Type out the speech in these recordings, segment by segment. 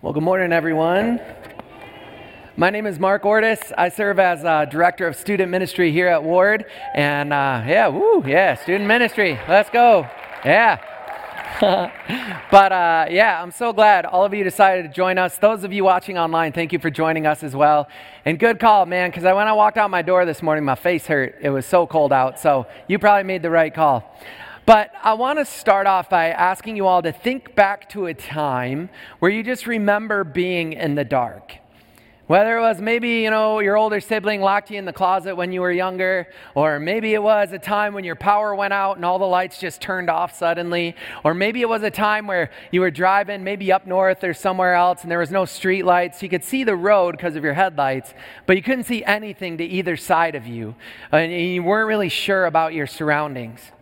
Well, good morning, everyone. My name is Mark Ortis. I serve as uh, Director of Student Ministry here at Ward. And uh, yeah, woo, yeah, student ministry. Let's go. Yeah. but uh, yeah, I'm so glad all of you decided to join us. Those of you watching online, thank you for joining us as well. And good call, man, because when I walked out my door this morning, my face hurt. It was so cold out. So you probably made the right call. But I want to start off by asking you all to think back to a time where you just remember being in the dark. Whether it was maybe, you know, your older sibling locked you in the closet when you were younger, or maybe it was a time when your power went out and all the lights just turned off suddenly, or maybe it was a time where you were driving maybe up north or somewhere else and there was no street lights. You could see the road because of your headlights, but you couldn't see anything to either side of you, and you weren't really sure about your surroundings.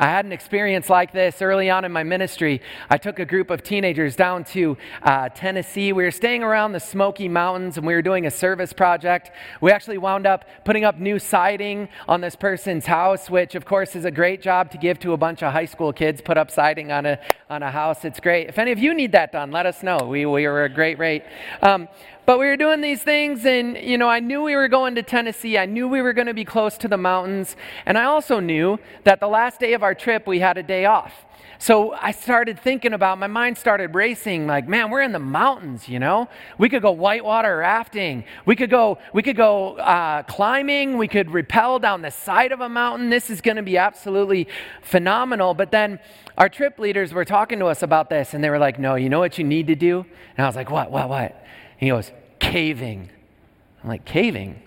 I had an experience like this early on in my ministry. I took a group of teenagers down to uh, Tennessee. We were staying around the Smoky Mountains and we were doing a service project. We actually wound up putting up new siding on this person's house, which, of course, is a great job to give to a bunch of high school kids. Put up siding on a, on a house. It's great. If any of you need that done, let us know. We, we were a great rate. Um, but we were doing these things, and you know, I knew we were going to Tennessee. I knew we were going to be close to the mountains, and I also knew that the last day of our trip we had a day off. So I started thinking about, my mind started racing, like, man, we're in the mountains, you know? We could go whitewater rafting. We could go, we could go uh, climbing. We could rappel down the side of a mountain. This is going to be absolutely phenomenal. But then our trip leaders were talking to us about this, and they were like, no, you know what you need to do? And I was like, what, what, what? he goes, caving. I'm like, caving?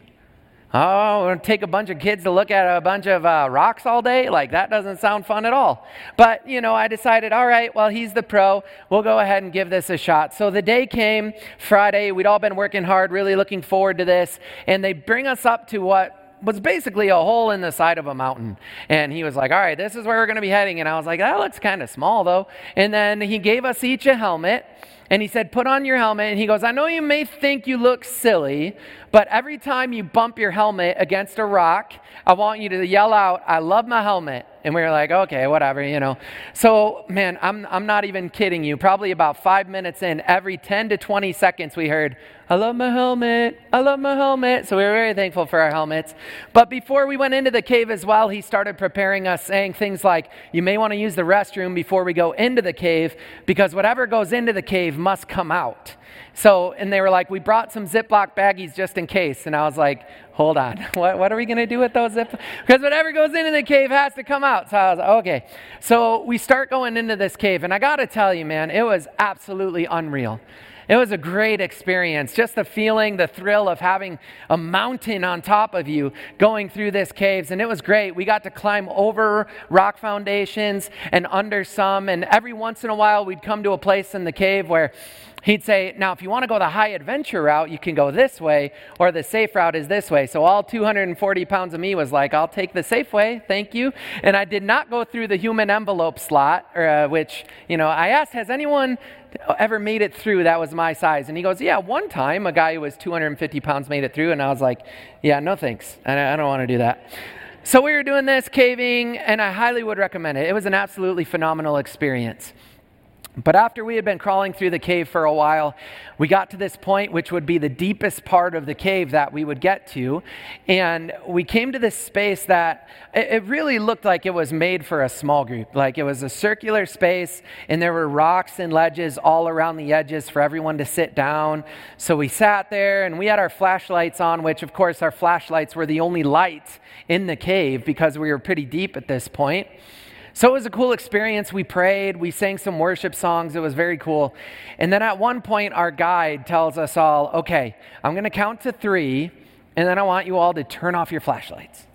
Oh, we're going to take a bunch of kids to look at a bunch of uh, rocks all day? Like, that doesn't sound fun at all. But, you know, I decided, all right, well, he's the pro. We'll go ahead and give this a shot. So the day came, Friday. We'd all been working hard, really looking forward to this. And they bring us up to what was basically a hole in the side of a mountain. And he was like, All right, this is where we're going to be heading. And I was like, That looks kind of small, though. And then he gave us each a helmet and he said, Put on your helmet. And he goes, I know you may think you look silly, but every time you bump your helmet against a rock, I want you to yell out, I love my helmet. And we were like, okay, whatever, you know. So, man, I'm, I'm not even kidding you. Probably about five minutes in, every 10 to 20 seconds, we heard, I love my helmet. I love my helmet. So we were very thankful for our helmets. But before we went into the cave as well, he started preparing us, saying things like, you may want to use the restroom before we go into the cave because whatever goes into the cave must come out. So, and they were like, we brought some Ziploc baggies just in case. And I was like, hold on, what, what are we going to do with those Ziploc? Because whatever goes into the cave has to come out. So I was like, okay. So we start going into this cave. And I got to tell you, man, it was absolutely unreal. It was a great experience. Just the feeling, the thrill of having a mountain on top of you going through this caves. And it was great. We got to climb over rock foundations and under some. And every once in a while, we'd come to a place in the cave where He'd say, Now, if you want to go the high adventure route, you can go this way, or the safe route is this way. So, all 240 pounds of me was like, I'll take the safe way, thank you. And I did not go through the human envelope slot, uh, which, you know, I asked, Has anyone ever made it through that was my size? And he goes, Yeah, one time a guy who was 250 pounds made it through. And I was like, Yeah, no thanks. I, I don't want to do that. So, we were doing this caving, and I highly would recommend it. It was an absolutely phenomenal experience. But after we had been crawling through the cave for a while, we got to this point, which would be the deepest part of the cave that we would get to. And we came to this space that it really looked like it was made for a small group. Like it was a circular space, and there were rocks and ledges all around the edges for everyone to sit down. So we sat there, and we had our flashlights on, which, of course, our flashlights were the only light in the cave because we were pretty deep at this point. So it was a cool experience. We prayed, we sang some worship songs. It was very cool. And then at one point, our guide tells us all, okay, I'm going to count to three, and then I want you all to turn off your flashlights.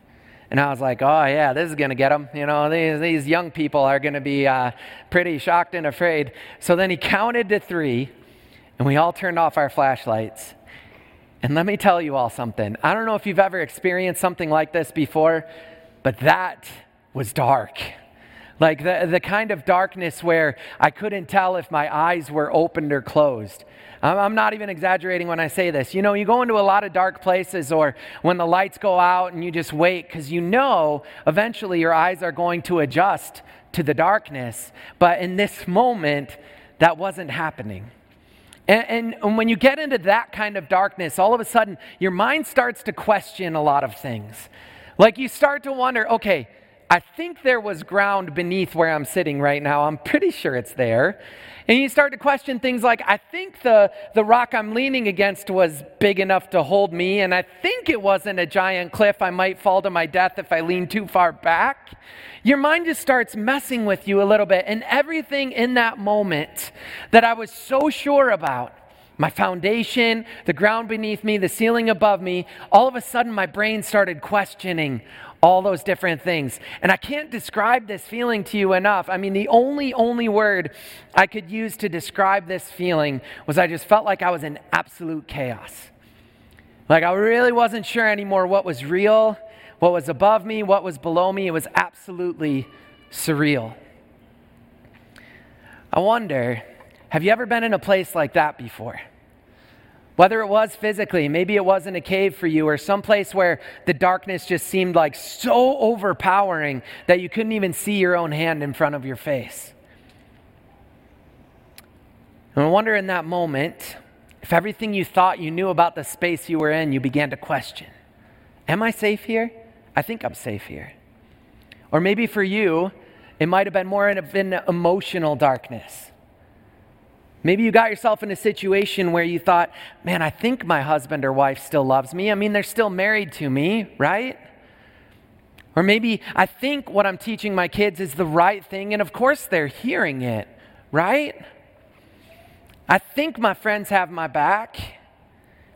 And I was like, oh, yeah, this is going to get them. You know, these, these young people are going to be uh, pretty shocked and afraid. So then he counted to three, and we all turned off our flashlights. And let me tell you all something. I don't know if you've ever experienced something like this before, but that was dark. Like the, the kind of darkness where I couldn't tell if my eyes were opened or closed. I'm not even exaggerating when I say this. You know, you go into a lot of dark places or when the lights go out and you just wait because you know eventually your eyes are going to adjust to the darkness. But in this moment, that wasn't happening. And, and, when you get into that kind of darkness, all of a sudden your mind starts to question a lot of things. Like you start to wonder, okay, I think there was ground beneath where I'm sitting right now. I'm pretty sure it's there. And you start to question things like, I think the, the rock I'm leaning against was big enough to hold me, and I think it wasn't a giant cliff. I might fall to my death if I lean too far back. Your mind just starts messing with you a little bit, and everything in that moment that I was so sure about my foundation, the ground beneath me, the ceiling above me, all of a sudden my brain started questioning all those different things. And I can't describe this feeling to you enough. I mean, the only, only word I could use to describe this feeling was I just felt like I was in absolute chaos. Like I really wasn't sure anymore what was real, what was above me, what was below me. It was absolutely surreal. I wonder, have you ever been in a place like that before? Whether it was physically, maybe it was in a cave for you, or someplace where the darkness just seemed like so overpowering that you couldn't even see your own hand in front of your face. And I wonder in that moment if everything you thought you knew about the space you were in, you began to question Am I safe here? I think I'm safe here. Or maybe for you, it might have been more of an emotional darkness. Maybe you got yourself in a situation where you thought, man, I think my husband or wife still loves me. I mean, they're still married to me, right? Or maybe I think what I'm teaching my kids is the right thing, and of course they're hearing it, right? I think my friends have my back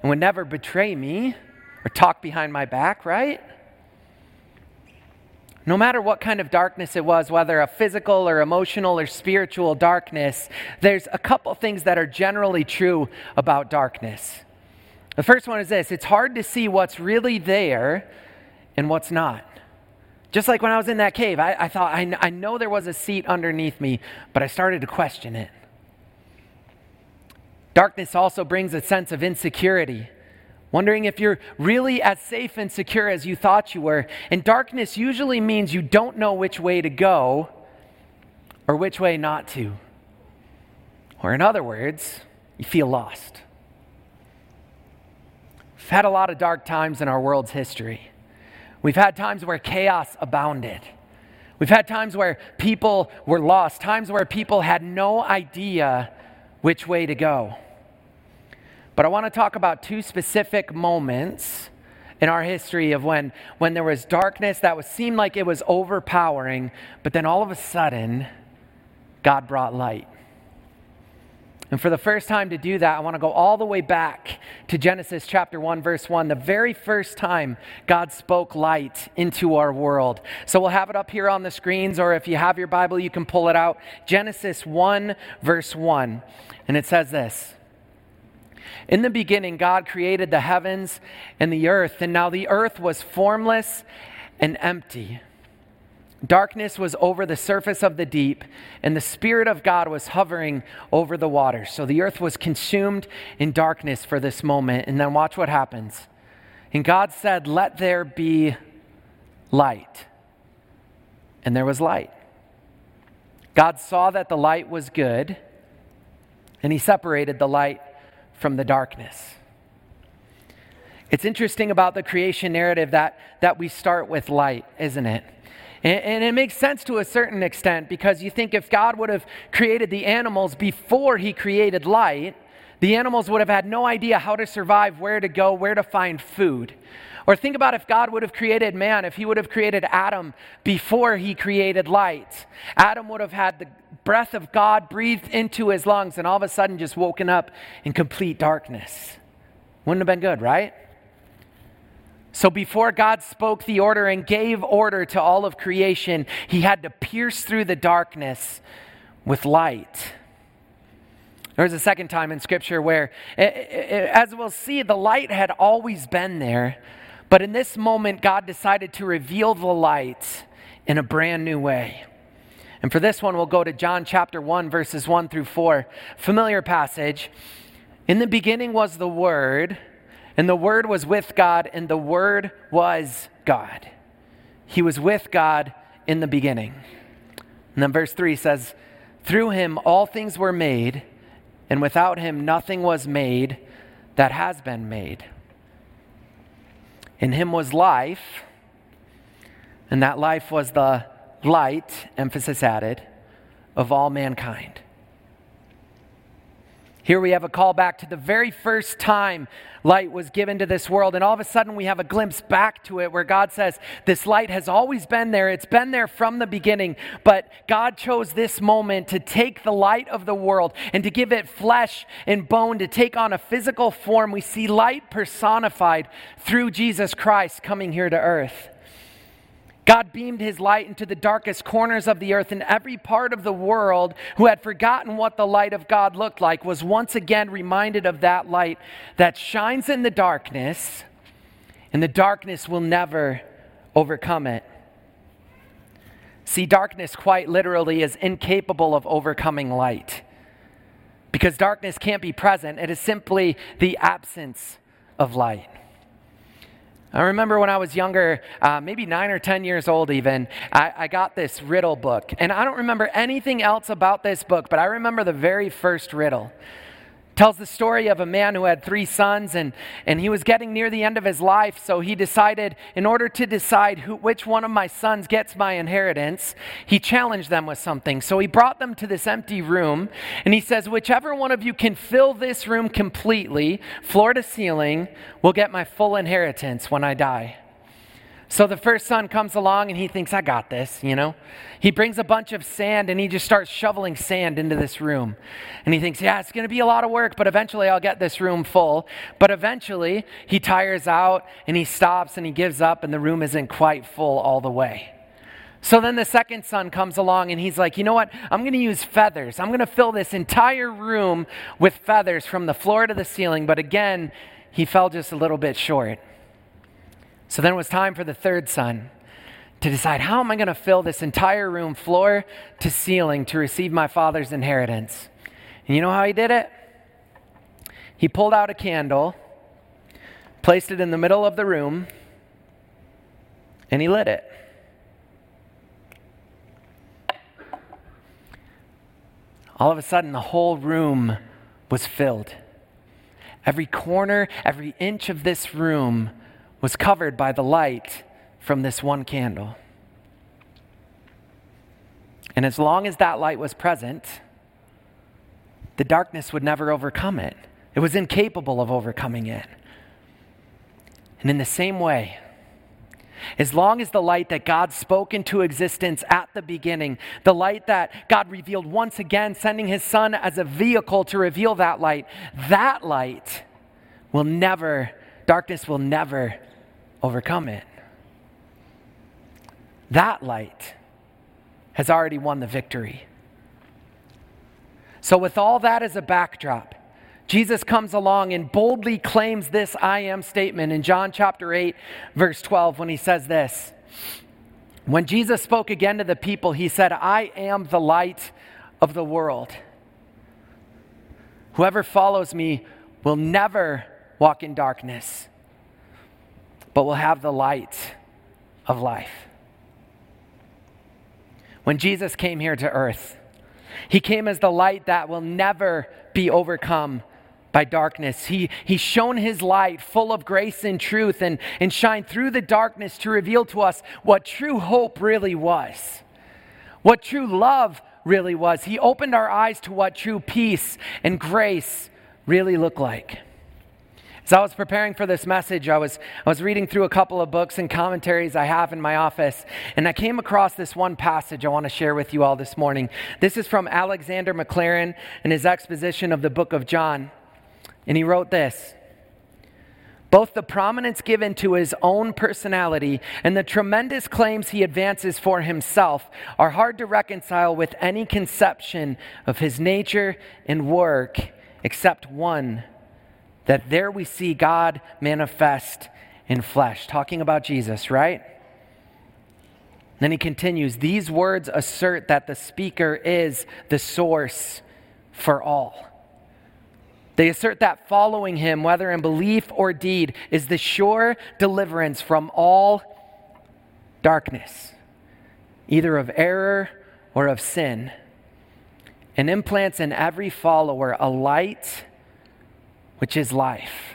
and would never betray me or talk behind my back, right? No matter what kind of darkness it was, whether a physical or emotional or spiritual darkness, there's a couple things that are generally true about darkness. The first one is this it's hard to see what's really there and what's not. Just like when I was in that cave, I, I thought, I, I know there was a seat underneath me, but I started to question it. Darkness also brings a sense of insecurity wondering if you're really as safe and secure as you thought you were. And darkness usually means you don't know which way to go or which way not to. Or, in other words, you feel lost. We've had a lot of dark times in our world's history. We've had times where chaos abounded. We've had times where people were lost, times where people had no idea which way to go. But I want to talk about two specific moments in our history of when, when there was darkness that was, seemed like it was overpowering, but then all of a sudden, God brought light. And for the first time to do that, I want to go all the way back to Genesis chapter 1, verse 1, the very first time God spoke light into our world. So we'll have it up here on the screens, or if you have your Bible, you can pull it out. Genesis 1, verse 1. And it says this in the beginning, God created the heavens and the earth, and now the earth was formless and empty. Darkness was over the surface of the deep, and the Spirit of God was hovering over the waters. So the earth was consumed in darkness for this moment. And then watch what happens. And God said, Let there be light. And there was light. God saw that the light was good, and He separated the light from the darkness. It's interesting about the creation narrative that, that we start with light, isn't it? And, and, it makes sense to a certain extent because you think if God would have created the animals before he created light, the animals would have had no idea how to survive, where to go, where to find food. Or think about if God would have created man, if he would have created Adam before he created light. Adam would have had the breath of God breathed into his lungs and all of a sudden just woken up in complete darkness. Wouldn't have been good, right? So before God spoke the order and gave order to all of creation, he had to pierce through the darkness with light. There's a second time in Scripture where, eh, eh, eh, as we'll see, the light had always been there, but in this moment, God decided to reveal the light in a brand new way. And for this one, we'll go to John chapter 1, verses 1 through 4. Familiar passage. In the beginning was the Word, and the Word was with God, and the Word was God. He was with God in the beginning. And then verse 3 says, Through him all things were made and without him nothing was made that has been made. In him was life, and that life was the light, emphasis added, of all mankind. Here we have a call back to the very first time light was given to this world. And all of a sudden, we have a glimpse back to it where God says, This light has always been there. It's been there from the beginning. But God chose this moment to take the light of the world and to give it flesh and bone, to take on a physical form. We see light personified through Jesus Christ coming here to earth. God beamed his light into the darkest corners of the earth, and every part of the world who had forgotten what the light of God looked like was once again reminded of that light that shines in the darkness, and the darkness will never overcome it. See, darkness quite literally is incapable of overcoming light because darkness can't be present, it is simply the absence of light. I remember when I was younger, uh, maybe nine or 10 years old even, I, I, got this riddle book. And I don't remember anything else about this book, but I remember the very first riddle tells the story of a man who had three sons and, and he was getting near the end of his life so he decided in order to decide who, which one of my sons gets my inheritance he challenged them with something. So he brought them to this empty room and he says whichever one of you can fill this room completely floor to ceiling will get my full inheritance when i die so the first son comes along and he thinks, I got this, you know? He brings a bunch of sand and he just starts shoveling sand into this room. And he thinks, yeah, it's going to be a lot of work, but eventually I'll get this room full. But eventually he tires out and he stops and he gives up and the room isn't quite full all the way. So then the second son comes along and he's like, you know what? I'm going to use feathers. I'm going to fill this entire room with feathers from the floor to the ceiling. But again, he fell just a little bit short. So then it was time for the third son to decide how am I going to fill this entire room, floor to ceiling, to receive my father's inheritance. And you know how he did it? He pulled out a candle, placed it in the middle of the room, and he lit it. All of a sudden, the whole room was filled. Every corner, every inch of this room was covered by the light from this one candle. And as long as that light was present, the darkness would never overcome it. It was incapable of overcoming it. And in the same way, as long as the light that God spoke into existence at the beginning, the light that God revealed once again, sending his son as a vehicle to reveal that light, that light will never, darkness will never overcome it. That light has already won the victory. So, with all that as a backdrop, Jesus comes along and boldly claims this I am statement in John chapter 8, verse 12, when he says this. When Jesus spoke again to the people, he said, I am the light of the world. Whoever follows me will never walk in darkness, but will have the light of life. When Jesus came here to earth, he came as the light that will never be overcome by darkness. He, he shone his light full of grace and truth and, and shined through the darkness to reveal to us what true hope really was, what true love really was. He opened our eyes to what true peace and grace really look like. As I was preparing for this message, I was, I was reading through a couple of books and commentaries I have in my office, and I came across this one passage I want to share with you all this morning. This is from Alexander Maclaren in his exposition of the book of John. And he wrote this Both the prominence given to his own personality and the tremendous claims he advances for himself are hard to reconcile with any conception of his nature and work except one that there we see God manifest in flesh, talking about Jesus, right? Then he continues These words assert that the speaker is the source for all. They assert that following him, whether in belief or deed, is the sure deliverance from all darkness, either of error or of sin. and implants in every follower a light which is life.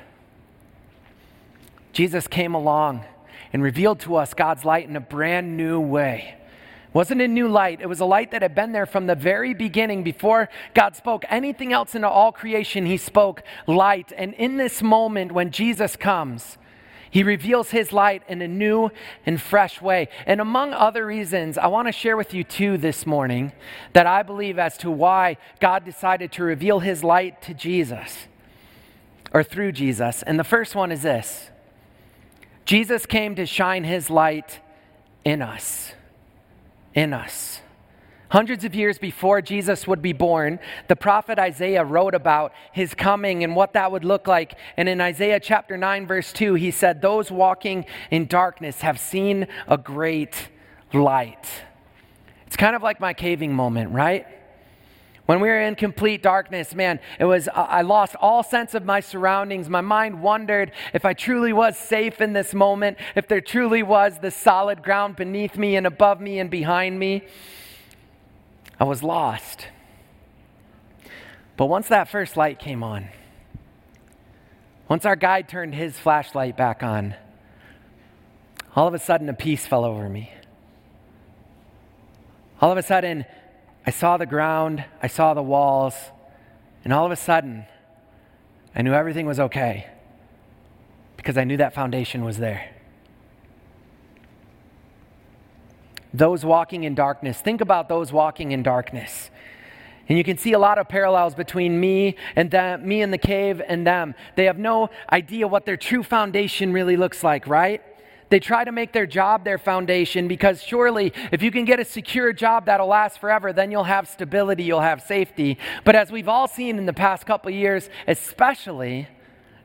Jesus came along and revealed to us God's light in a brand new way. It wasn't a new light, it was a light that had been there from the very beginning before God spoke anything else into all creation. He spoke light. And in this moment, when Jesus comes, he reveals his light in a new and fresh way. And among other reasons, I want to share with you two this morning that I believe as to why God decided to reveal his light to Jesus or through Jesus. And the first one is this Jesus came to shine his light in us. In us. Hundreds of years before Jesus would be born, the prophet Isaiah wrote about his coming and what that would look like. And in Isaiah chapter 9, verse 2, he said, Those walking in darkness have seen a great light. It's kind of like my caving moment, right? When we were in complete darkness, man, it was, I lost all sense of my surroundings. My mind wondered if I truly was safe in this moment, if there truly was the solid ground beneath me and above me and behind me. I was lost. But once that first light came on, once our guide turned his flashlight back on, all of a sudden a peace fell over me. All of a sudden, I saw the ground, I saw the walls, and all of a sudden, I knew everything was okay because I knew that foundation was there. Those walking in darkness, think about those walking in darkness. And you can see a lot of parallels between me and them, me in the cave and them. They have no idea what their true foundation really looks like, right? They try to make their job their foundation because surely if you can get a secure job that'll last forever, then you'll have stability, you'll have safety. But as we've all seen in the past couple years, especially,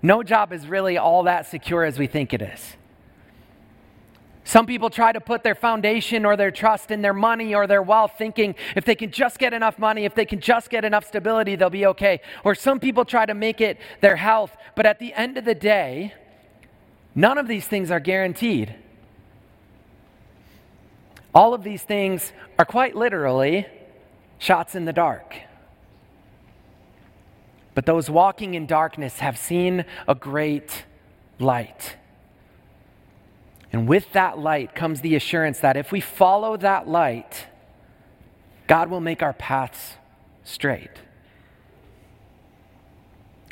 no job is really all that secure as we think it is. Some people try to put their foundation or their trust in their money or their wealth, thinking if they can just get enough money, if they can just get enough stability, they'll be okay. Or some people try to make it their health. But at the end of the day, None of these things are guaranteed. All of these things are quite literally shots in the dark. But those walking in darkness have seen a great light. And with that light comes the assurance that if we follow that light, God will make our paths straight.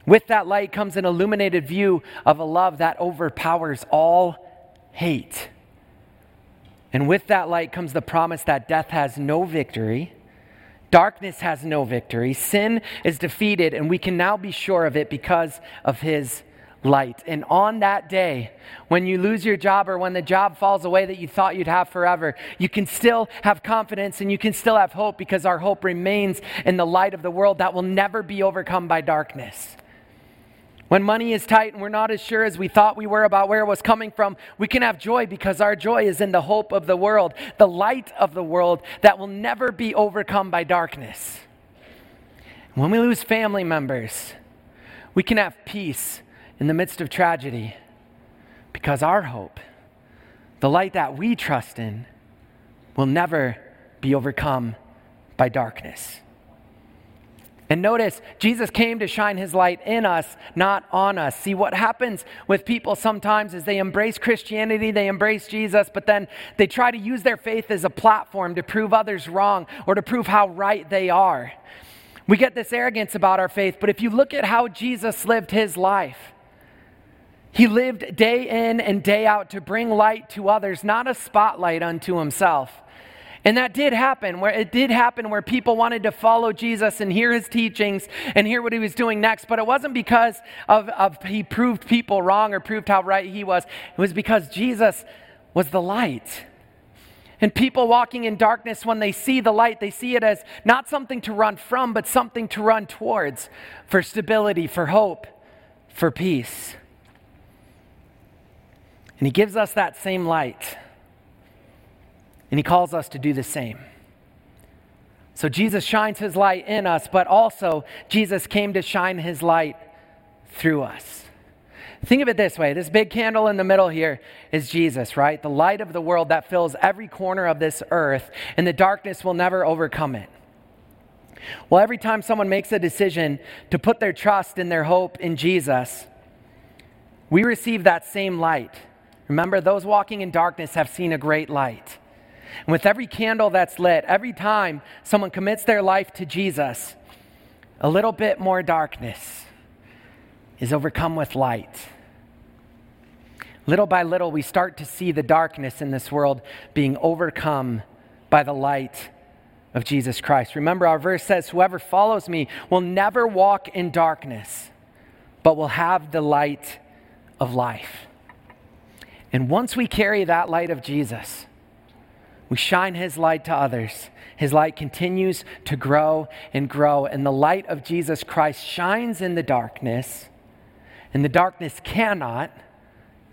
With that light comes an illuminated view of a love that overpowers all hate. And with that light comes the promise that death has no victory, darkness has no victory, sin is defeated, and we can now be sure of it because of his light. And on that day, when you lose your job or when the job falls away that you thought you'd have forever, you can still have confidence and you can still have hope because our hope remains in the light of the world that will never be overcome by darkness. When money is tight and we're not as sure as we thought we were about where it was coming from, we can have joy because our joy is in the hope of the world, the light of the world that will never be overcome by darkness. When we lose family members, we can have peace in the midst of tragedy because our hope, the light that we trust in, will never be overcome by darkness. And notice, Jesus came to shine his light in us, not on us. See, what happens with people sometimes is they embrace Christianity, they embrace Jesus, but then they try to use their faith as a platform to prove others wrong or to prove how right they are. We get this arrogance about our faith, but if you look at how Jesus lived his life, he lived day in and day out to bring light to others, not a spotlight unto himself. And that did happen, where it did happen where people wanted to follow Jesus and hear his teachings and hear what he was doing next. But it wasn't because of, of he proved people wrong or proved how right he was. It was because Jesus was the light. And people walking in darkness, when they see the light, they see it as not something to run from, but something to run towards for stability, for hope, for peace. And he gives us that same light. And he calls us to do the same. So Jesus shines his light in us, but also Jesus came to shine his light through us. Think of it this way this big candle in the middle here is Jesus, right? The light of the world that fills every corner of this earth, and the darkness will never overcome it. Well, every time someone makes a decision to put their trust and their hope in Jesus, we receive that same light. Remember, those walking in darkness have seen a great light. And with every candle that's lit, every time someone commits their life to Jesus, a little bit more darkness is overcome with light. Little by little, we start to see the darkness in this world being overcome by the light of Jesus Christ. Remember, our verse says, Whoever follows me will never walk in darkness, but will have the light of life. And once we carry that light of Jesus, we shine his light to others. His light continues to grow and grow, and the light of Jesus Christ shines in the darkness, and the darkness cannot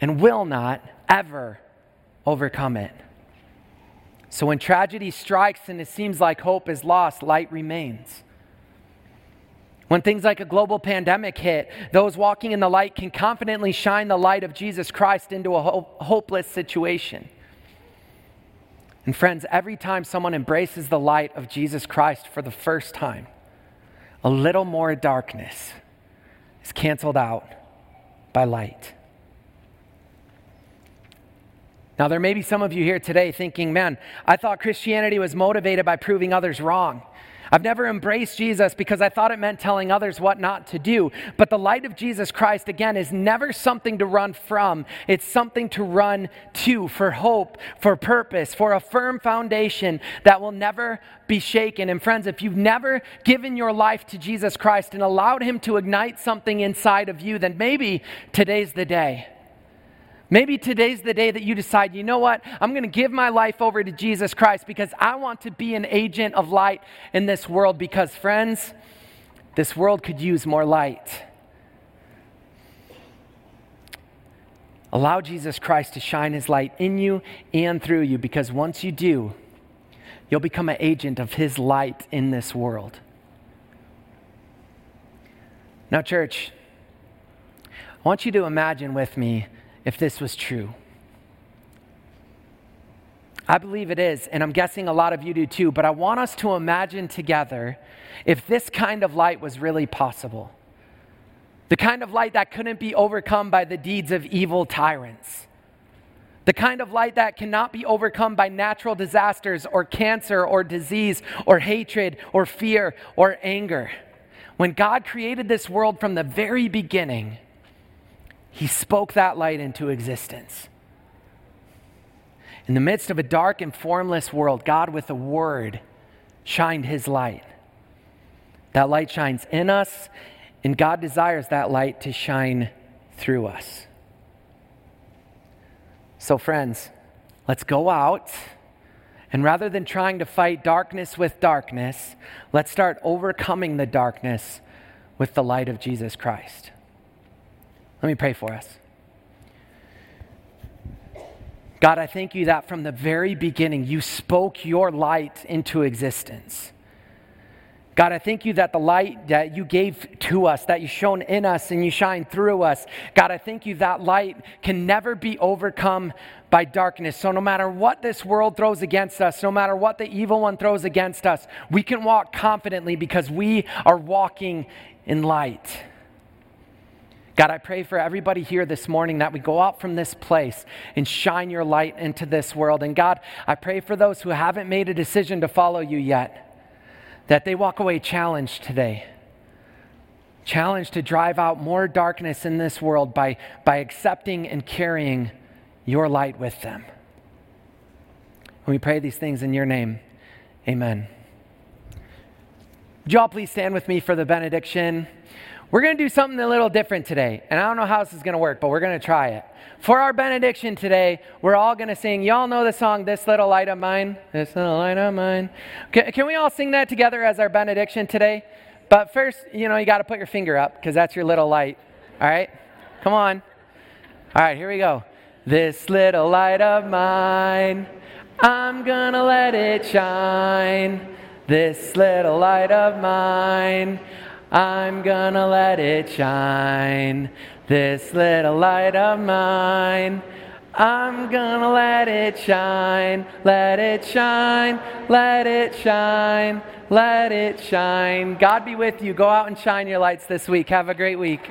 and will not ever overcome it. So when tragedy strikes and it seems like hope is lost, light remains. When things like a global pandemic hit, those walking in the light can confidently shine the light of Jesus Christ into a ho- hopeless situation. And friends, every time someone embraces the light of Jesus Christ for the first time, a little more darkness is canceled out by light. Now, there may be some of you here today thinking, man, I thought Christianity was motivated by proving others wrong. I've never embraced Jesus because I thought it meant telling others what not to do. But the light of Jesus Christ, again, is never something to run from. It's something to run to for hope, for purpose, for a firm foundation that will never be shaken. And friends, if you've never given your life to Jesus Christ and allowed Him to ignite something inside of you, then maybe today's the day. Maybe today's the day that you decide, you know what? I'm going to give my life over to Jesus Christ because I want to be an agent of light in this world. Because, friends, this world could use more light. Allow Jesus Christ to shine his light in you and through you because once you do, you'll become an agent of his light in this world. Now, church, I want you to imagine with me if this was true. I believe it is, and I'm guessing a lot of you do too, but I want us to imagine together if this kind of light was really possible. The kind of light that couldn't be overcome by the deeds of evil tyrants. The kind of light that cannot be overcome by natural disasters or cancer or disease or hatred or fear or anger. When God created this world from the very beginning, he spoke that light into existence. In the midst of a dark and formless world, God, with a word, shined his light. That light shines in us, and God desires that light to shine through us. So, friends, let's go out. And rather than trying to fight darkness with darkness, let's start overcoming the darkness with the light of Jesus Christ. Let me pray for us. God, I thank you that from the very beginning you spoke your light into existence. God, I thank you that the light that you gave to us, that you shone in us and you shine through us, God, I thank you that light can never be overcome by darkness. So, no matter what this world throws against us, no matter what the evil one throws against us, we can walk confidently because we are walking in light. God, I pray for everybody here this morning that we go out from this place and shine your light into this world. And God, I pray for those who haven't made a decision to follow you yet, that they walk away challenged today. Challenged to drive out more darkness in this world by, by accepting and carrying your light with them. And we pray these things in your name. Amen. Would you all please stand with me for the benediction? We're going to do something a little different today. And I don't know how this is going to work, but we're going to try it. For our benediction today, we're all going to sing. Y'all know the song, This Little Light of Mine? This Little Light of Mine. Can, can we all sing that together as our benediction today? But first, you know, you got to put your finger up because that's your little light. All right? Come on. All right, here we go. This little light of mine, I'm going to let it shine. This little light of mine, I'm gonna let it shine. This little light of mine, I'm gonna let it shine, let it shine, let it shine, let it shine. God be with you. Go out and shine your lights this week. Have a great week.